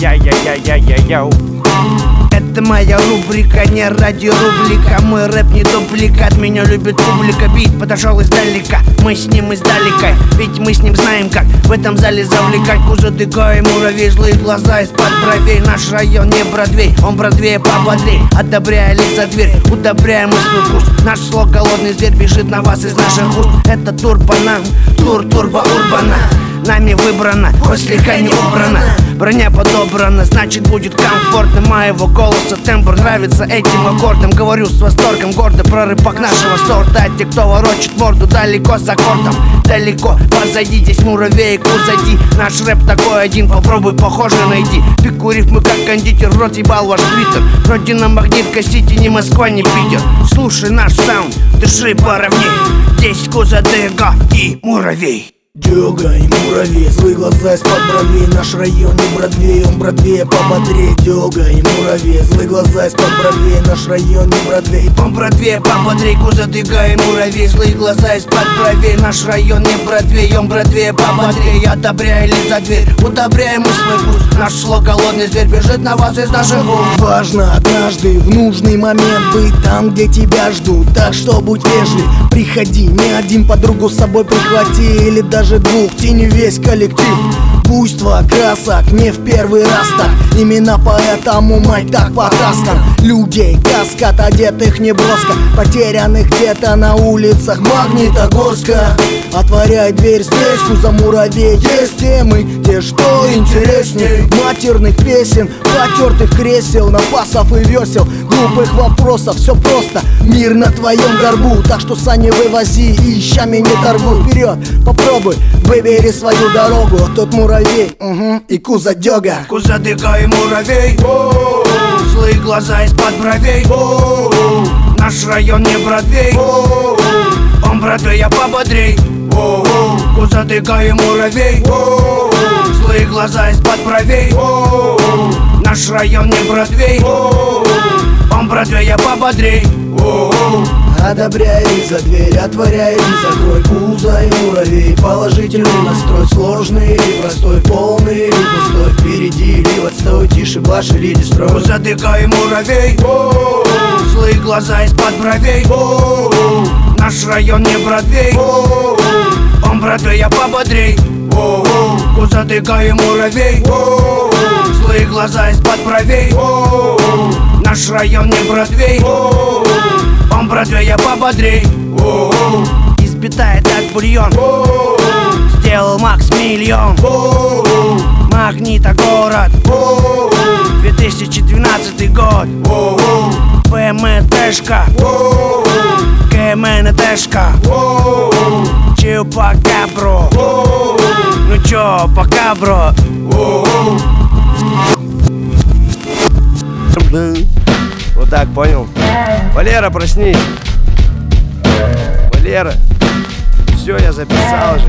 Йоу. Это моя рубрика, не радиорубрика. Мой рэп не дубликат, меня любит публика. Бит подошел издалека, мы с ним издалека. Ведь мы с ним знаем, как в этом зале завлекать. Кузадыка и муравей, злые глаза из-под бровей. Наш район не Бродвей, он Бродвея пободрей Одобряя ли за дверь, удобряем мы свой курс Наш слог голодный зверь бежит на вас из наших уст. Это тур по нам, тур турбо урбана Нами выбрано, хоть слегка не убрано. Броня подобрана, значит будет комфортно. Моего голоса тембр нравится этим аккордом. Говорю с восторгом, гордо про рыбак нашего сорта. А те, кто ворочит морду далеко с аккордом Далеко позади, здесь муравей, кузади Наш рэп такой один, попробуй похоже найди. Пику рифмы как кондитер, рот ебал ваш твиттер. Вроде на магнитка сити, не Москва, не Питер. Слушай наш саунд, дыши поровней. Здесь кузадыга и муравей Дёга и муравей, злые глаза из-под бровей. Наш район не Бродвей, он Бродвея пободрее Дёга и муравей, злые глаза из-под бровей. Наш район не Бродвей Он Бродвей, пободрей, кузадыга и муравей Злые глаза из-под бровей. Наш район не Бродвей, он Бродвей, пободрей Одобряй ли за дверь, удобряем мы свой вкус Наш слог голодный зверь бежит на вас из наших уст. Важно однажды в нужный момент быть там, где тебя ждут. Так что будь вежлив, приходи Не один подругу с собой прихвати. Или даже двух, тени весь коллектив Буйство красок не в первый раз так. Именно поэтому мать так потаскан Людей каскад одетых неброско. Потерянных где-то на улицах Магнитогорска. Отворяй дверь здесь, куза муравей Есть темы, те что интереснее Матерных песен, потертых кресел Напасов и весел, глупых вопросов Все просто, мир на твоем горбу Так что сани вывози и щами не торгуй Вперед, попробуй, выбери свою дорогу Тут муравей, угу, и куза дёга Кузадыга и муравей. Злые глаза из-под бровей. Наш район не Бродвей. Он Бродвея пободрей. Кузадыга и муравей. Злые глаза из-под бровей. Наш район не Бродвей. Он Бродвея пободрей Одобряй за дверь, отворяй и закрой Куза и муравей, положительный настрой Сложный или простой, полный или пустой. Впереди или в отстой, тише, блажь или дестрой и муравей. Злые глаза из-под бровей. Наш район не Бродвей. Он Бродвея пободрей. Кузадыга и муравей. Злые глаза из-под бровей Наш район не Бродвей. Он Бродвея пободрей. Избитает так бульон. Сделал Макс миллион. Магнита город. 2012 год. ПМТшка. КМНТшка. Чё пока, бро? Ну чё, пока, бро? Так, понял? Валера, проснись Валера Все, я записал же